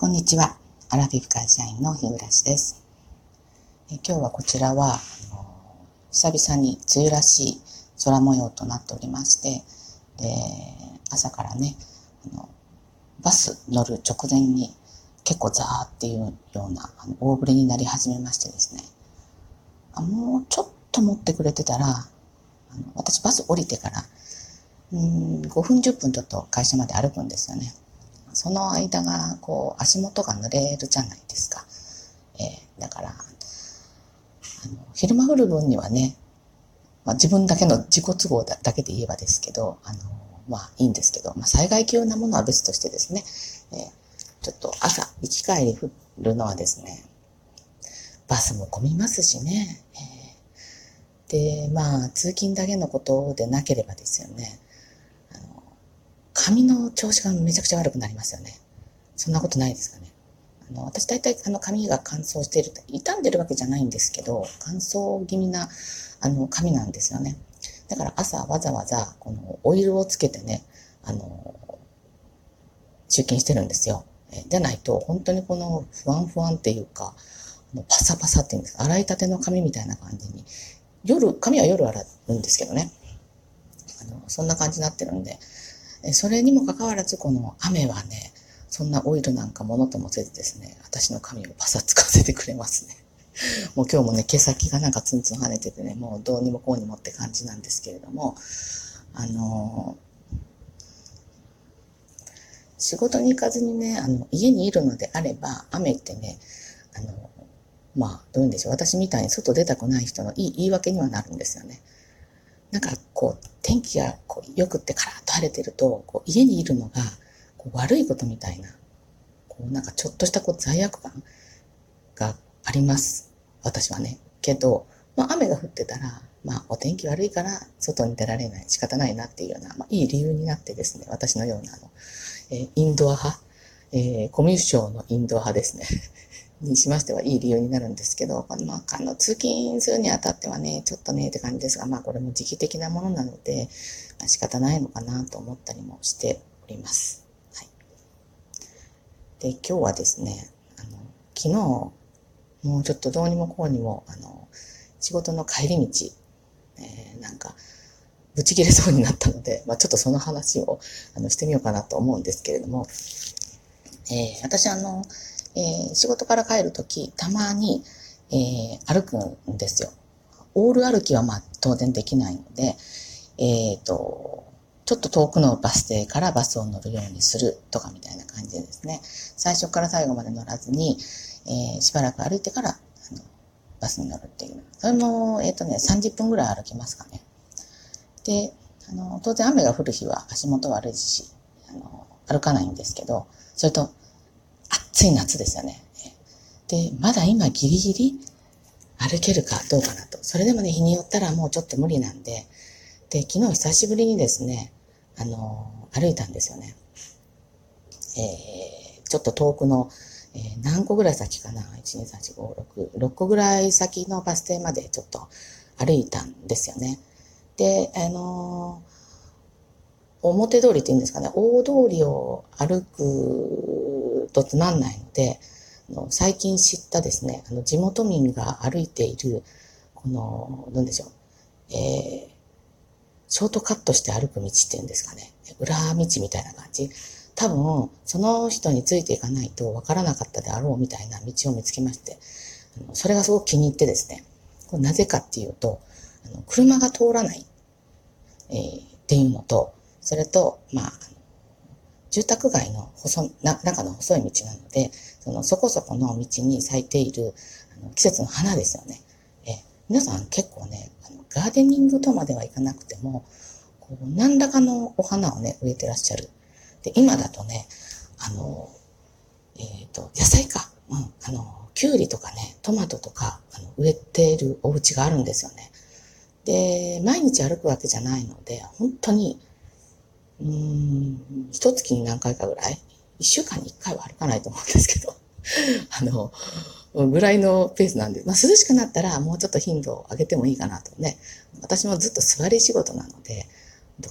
こんにちは。アラフィフ会社員の日暮です。今日はこちらは、久々に梅雨らしい空模様となっておりまして、で朝からねあの、バス乗る直前に結構ザーっていうようなあの大降りになり始めましてですね、あもうちょっと持ってくれてたら、あの私バス降りてから、うん5分10分ちょっと会社まで歩くんですよね。その間が、こう、足元が濡れるじゃないですか。えー、だから、あの、昼間降る分にはね、まあ、自分だけの自己都合だけで言えばですけど、あの、まあいいんですけど、まあ災害級なものは別としてですね、えー、ちょっと朝、行き帰り降るのはですね、バスも混みますしね、えー、で、まあ通勤だけのことでなければですよね、髪の調子がめちゃくちゃ悪くなりますよね。そんなことないですかね。あの、私大体あの髪が乾燥していると、傷んでるわけじゃないんですけど、乾燥気味なあの髪なんですよね。だから朝わざわざこのオイルをつけてね、あの、出勤してるんですよ。えじゃないと、本当にこの不安不安っていうか、パサパサっていうんですか、洗いたての髪みたいな感じに、夜、髪は夜洗うんですけどね。あの、そんな感じになってるんで、それにもかかわらず、この雨はね、そんなオイルなんかものともせずですね、私の髪をパサつかせてくれますね。もう今日もね、毛先がなんかツンツン跳ねててね、もうどうにもこうにもって感じなんですけれども、あの、仕事に行かずにね、あの、家にいるのであれば、雨ってね、あの、まあ、どういうんでしょう。私みたいに外出たくない人のいい言い訳にはなるんですよね。なんかこう、天気がこう良くってカラッと晴れてると、こう家にいるのがこう悪いことみたいな、こうなんかちょっとしたこう罪悪感があります。私はね。けど、まあ雨が降ってたら、まあお天気悪いから外に出られない、仕方ないなっていうような、まあいい理由になってですね、私のようなあの、えー、インドア派、えー、コミュ障のインドア派ですね。にしましてはいい理由になるんですけど、まあ、あの、通勤するにあたってはね、ちょっとね、って感じですが、まあ、これも時期的なものなので、まあ、仕方ないのかなと思ったりもしております。はい。で、今日はですね、あの、昨日、もうちょっとどうにもこうにも、あの、仕事の帰り道、えー、なんか、ぶち切れそうになったので、まあ、ちょっとその話を、あの、してみようかなと思うんですけれども、えー、私あの、えー、仕事から帰るとき、たまに、えー、歩くんですよ。オール歩きはまあ当然できないので、えっ、ー、と、ちょっと遠くのバス停からバスを乗るようにするとかみたいな感じでですね、最初から最後まで乗らずに、えー、しばらく歩いてからあのバスに乗るっていう。それも、えっ、ー、とね、30分ぐらい歩きますかね。で、あの、当然雨が降る日は足元悪いし、あの、歩かないんですけど、それと暑い夏ですよね。で、まだ今ギリギリ歩けるかどうかなと。それでもね、日によったらもうちょっと無理なんで、で、昨日久しぶりにですね、あの、歩いたんですよね。えー、ちょっと遠くの、えー、何個ぐらい先かな ?1、2、3、4、5、6、6個ぐらい先のバス停までちょっと歩いたんですよね。で、あのー、表通りって言うんですかね、大通りを歩くとつまんないので、最近知ったですね、あの地元民が歩いている、この、なんでしょう、えー、ショートカットして歩く道っていうんですかね、裏道みたいな感じ。多分、その人についていかないとわからなかったであろうみたいな道を見つけまして、それがすごく気に入ってですね、これなぜかっていうと、あの車が通らない、えー、っていうのと、それと、まあ、住宅街の細な中の細い道なので、そのそこそこの道に咲いているあの季節の花ですよね。え皆さん結構ねあの、ガーデニングとまではいかなくても、こう何らかのお花をね、植えてらっしゃる。で、今だとね、あの、えっ、ー、と、野菜か。うん、あの、きゅうりとかね、トマトとか、あの、植えているお家があるんですよね。で、毎日歩くわけじゃないので、本当にうん、一月に何回かぐらい？一週間に一回は歩かないと思うんですけど、あの、ぐらいのペースなんで、まあ涼しくなったらもうちょっと頻度を上げてもいいかなとね。私もずっと座り仕事なので、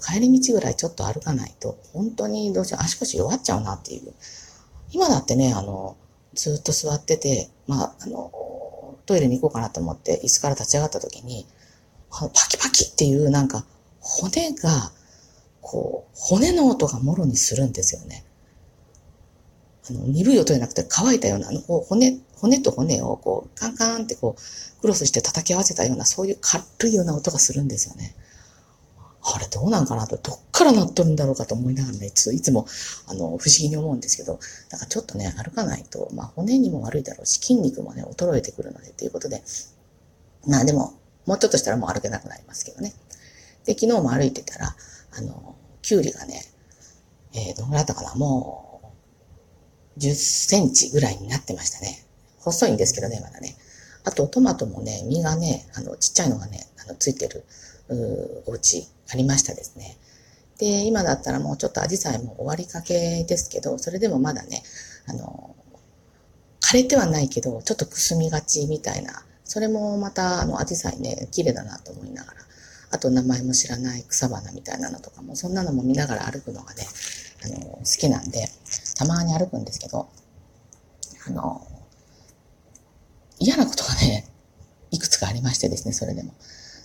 帰り道ぐらいちょっと歩かないと、本当にどうしよう、足腰弱っちゃうなっていう。今だってね、あの、ずっと座ってて、まあ、あの、トイレに行こうかなと思って椅子から立ち上がった時に、パキパキっていうなんか骨が、こう、骨の音がもろにするんですよね。あの、鈍い音じゃなくて乾いたような、あの、こう骨、骨と骨をこう、カンカンってこう、クロスして叩き合わせたような、そういう軽いような音がするんですよね。あれどうなんかなと、どっから鳴っとるんだろうかと思いながらね、いついつも、あの、不思議に思うんですけど、だかちょっとね、歩かないと、まあ骨にも悪いだろうし、筋肉もね、衰えてくるので、ということで、まあでも、もうちょっとしたらもう歩けなくなりますけどね。で、昨日も歩いてたら、あの、キュウリがね、えー、どのぐらいだったかな、もう、10センチぐらいになってましたね。細いんですけどね、まだね。あと、トマトもね、実がね、あの、ちっちゃいのがね、あの、ついてる、うお家ありましたですね。で、今だったらもうちょっとアジサイも終わりかけですけど、それでもまだね、あの、枯れてはないけど、ちょっとくすみがちみたいな、それもまた、あの、アジサイね、綺麗だなと思いながら、あと名前も知らない草花みたいなのとかも、そんなのも見ながら歩くのがね、あの、好きなんで、たまに歩くんですけど、あの、嫌なことがね、いくつかありましてですね、それでも。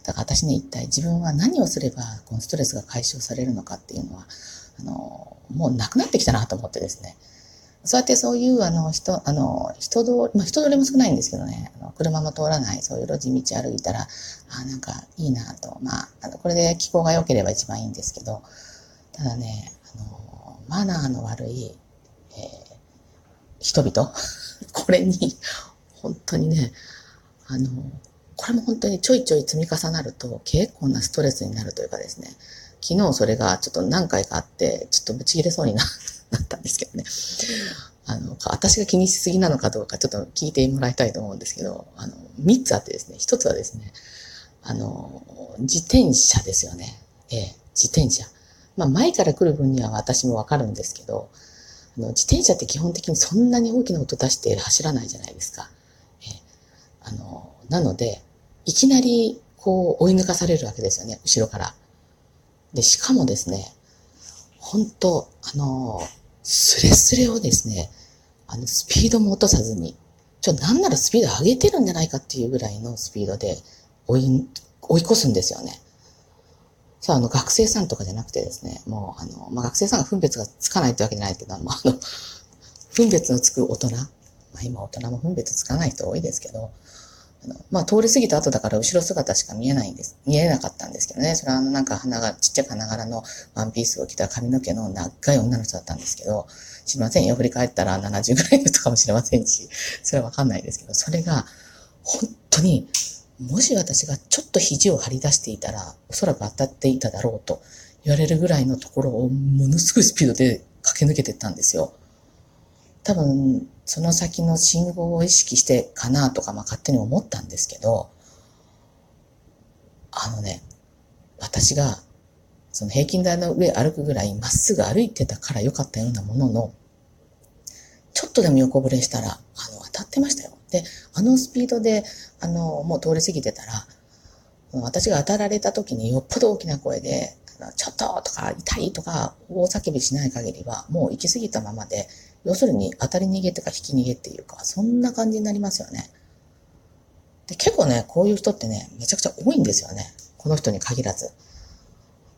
だから私ね、一体自分は何をすれば、このストレスが解消されるのかっていうのは、あの、もうなくなってきたなと思ってですね。そうやってそういう、あの、人、あの、人通り、まあ人通りも少ないんですけどね、あの車も通らない、そういう路地道歩いたら、あなんかいいなと。まあ、あの、これで気候が良ければ一番いいんですけど、ただね、あの、マナーの悪い、えー、人々。これに、本当にね、あの、これも本当にちょいちょい積み重なると結構なストレスになるというかですね、昨日それがちょっと何回かあって、ちょっとぶち切れそうに なったんですけどね。あの、私が気にしすぎなのかどうかちょっと聞いてもらいたいと思うんですけど、あの、三つあってですね、一つはですね、あの、自転車ですよね。ええ、自転車。まあ前から来る分には私もわかるんですけど、あの、自転車って基本的にそんなに大きな音出して走らないじゃないですか。ええ、あの、なので、いきなり、こう、追い抜かされるわけですよね、後ろから。で、しかもですね、本当あの、スレスレをですね、あの、スピードも落とさずに、ちょ、なんならスピード上げてるんじゃないかっていうぐらいのスピードで追い、追い越すんですよね。さあ、あの、学生さんとかじゃなくてですね、もう、あの、まあ、学生さんが分別がつかないってわけじゃないけど、まあ、あの、分別のつく大人、まあ、今大人も分別つかない人多いですけど、まあ、通り過ぎた後だから後ろ姿しか見えないんです。見えなかったんですけどね。それはあの、なんか花が、ちっちゃい花柄のワンピースを着た髪の毛の長い女の人だったんですけど、知りませんよ。振り返ったら70ぐらいの人かもしれませんし、それはわかんないですけど、それが、本当に、もし私がちょっと肘を張り出していたら、おそらく当たっていただろうと言われるぐらいのところをものすごいスピードで駆け抜けていったんですよ。多分、その先の信号を意識してかなとか、まあ勝手に思ったんですけど、あのね、私が、その平均台の上歩くぐらいまっすぐ歩いてたから良かったようなものの、ちょっとでも横ぶれしたら、あの、当たってましたよ。で、あのスピードで、あの、もう通り過ぎてたら、私が当たられた時によっぽど大きな声で、ちょっととか痛いとか大叫びしない限りは、もう行き過ぎたままで、要するに当たり逃げとか引き逃げっていうか、そんな感じになりますよね。で、結構ね、こういう人ってね、めちゃくちゃ多いんですよね。この人に限らず。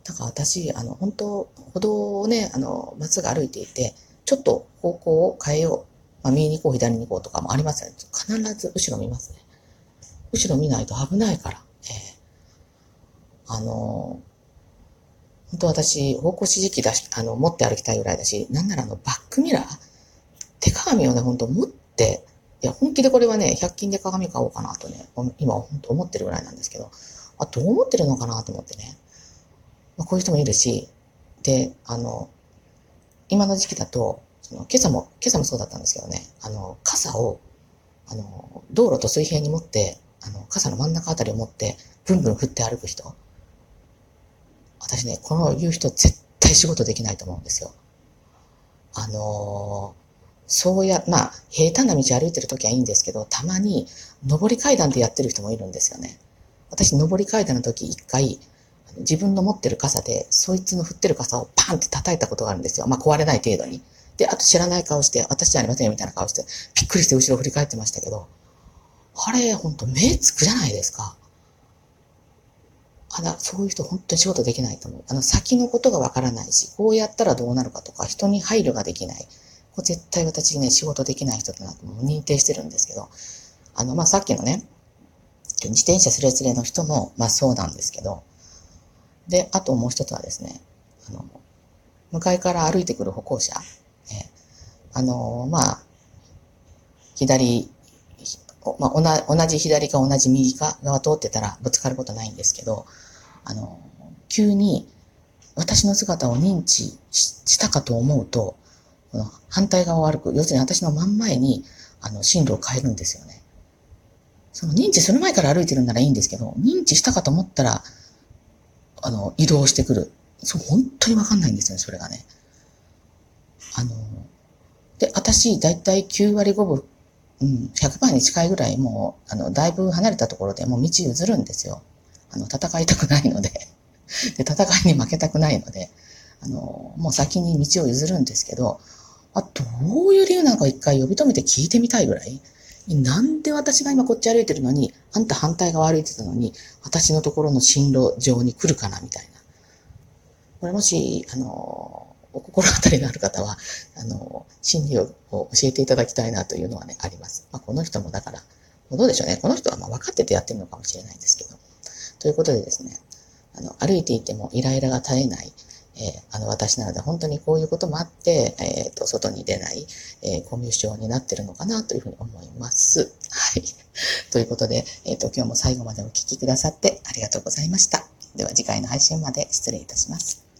だから私、あの、本当歩道をね、あの、まっすぐ歩いていて、ちょっと方向を変えよう。まあ、右に行こう、左に行こうとかもありますよね。必ず後ろ見ますね。後ろ見ないと危ないから。ええー、あの本当私、方向指示器だし、あの、持って歩きたいぐらいだし、なんならあの、バックミラー手鏡をね、ほんと持って、いや、本気でこれはね、100均で鏡買おうかなとね、今本当思ってるぐらいなんですけど、あ、どう思ってるのかなと思ってね。まあ、こういう人もいるし、で、あの、今の時期だと、その今朝も、今朝もそうだったんですけどね、あの、傘を、あの、道路と水平に持って、あの、傘の真ん中あたりを持って、ブンブン振って歩く人。私ね、この言う人絶対仕事できないと思うんですよ。あのーそうや、まあ、平坦な道歩いてる時はいいんですけど、たまに、上り階段でやってる人もいるんですよね。私、上り階段の時一回、自分の持ってる傘で、そいつの振ってる傘をパンって叩いたことがあるんですよ。まあ、壊れない程度に。で、あと知らない顔して、私じゃありませんよみたいな顔して、びっくりして後ろ振り返ってましたけど、あれ、ほんと目つくじゃないですか。あら、そういう人本当に仕事できないと思う。あの、先のことがわからないし、こうやったらどうなるかとか、人に配慮ができない。これ絶対私ね、仕事できない人だなと認定してるんですけど、あの、まあ、さっきのね、自転車すれすれの人も、まあ、そうなんですけど、で、あともう一つはですね、あの、向かいから歩いてくる歩行者、えあの、まあ、左まあ、同じ左か同じ右か側通ってたらぶつかることないんですけど、あの、急に私の姿を認知したかと思うと、この反対側を歩く、要するに私の真ん前に、あの、進路を変えるんですよね。その認知する前から歩いてるんならいいんですけど、認知したかと思ったら、あの、移動してくる。そう、本当にわかんないんですよね、それがね。あの、で、私、だいたい9割5分うん、100%に近いぐらいもう、あの、だいぶ離れたところでもう道譲るんですよ。あの、戦いたくないのでで、戦いに負けたくないので、あの、もう先に道を譲るんですけど、あ、どういう理由なのか一回呼び止めて聞いてみたいぐらい？なんで私が今こっち歩いてるのに、あんた反対側歩いてたのに、私のところの進路上に来るかなみたいな。これもし、あの、お心当たりのある方は、あの、心理を教えていただきたいなというのはね、あります。まあ、この人もだから、どうでしょうね。この人はまあ分かっててやってるのかもしれないんですけど。ということでですね、あの、歩いていてもイライラが絶えない、えー、あの、私なので、本当にこういうこともあって、えっ、ー、と、外に出ない、えー、コミュ障になってるのかなというふうに思います。はい。ということで、えっ、と、今日も最後までお聴きくださってありがとうございました。では次回の配信まで失礼いたします。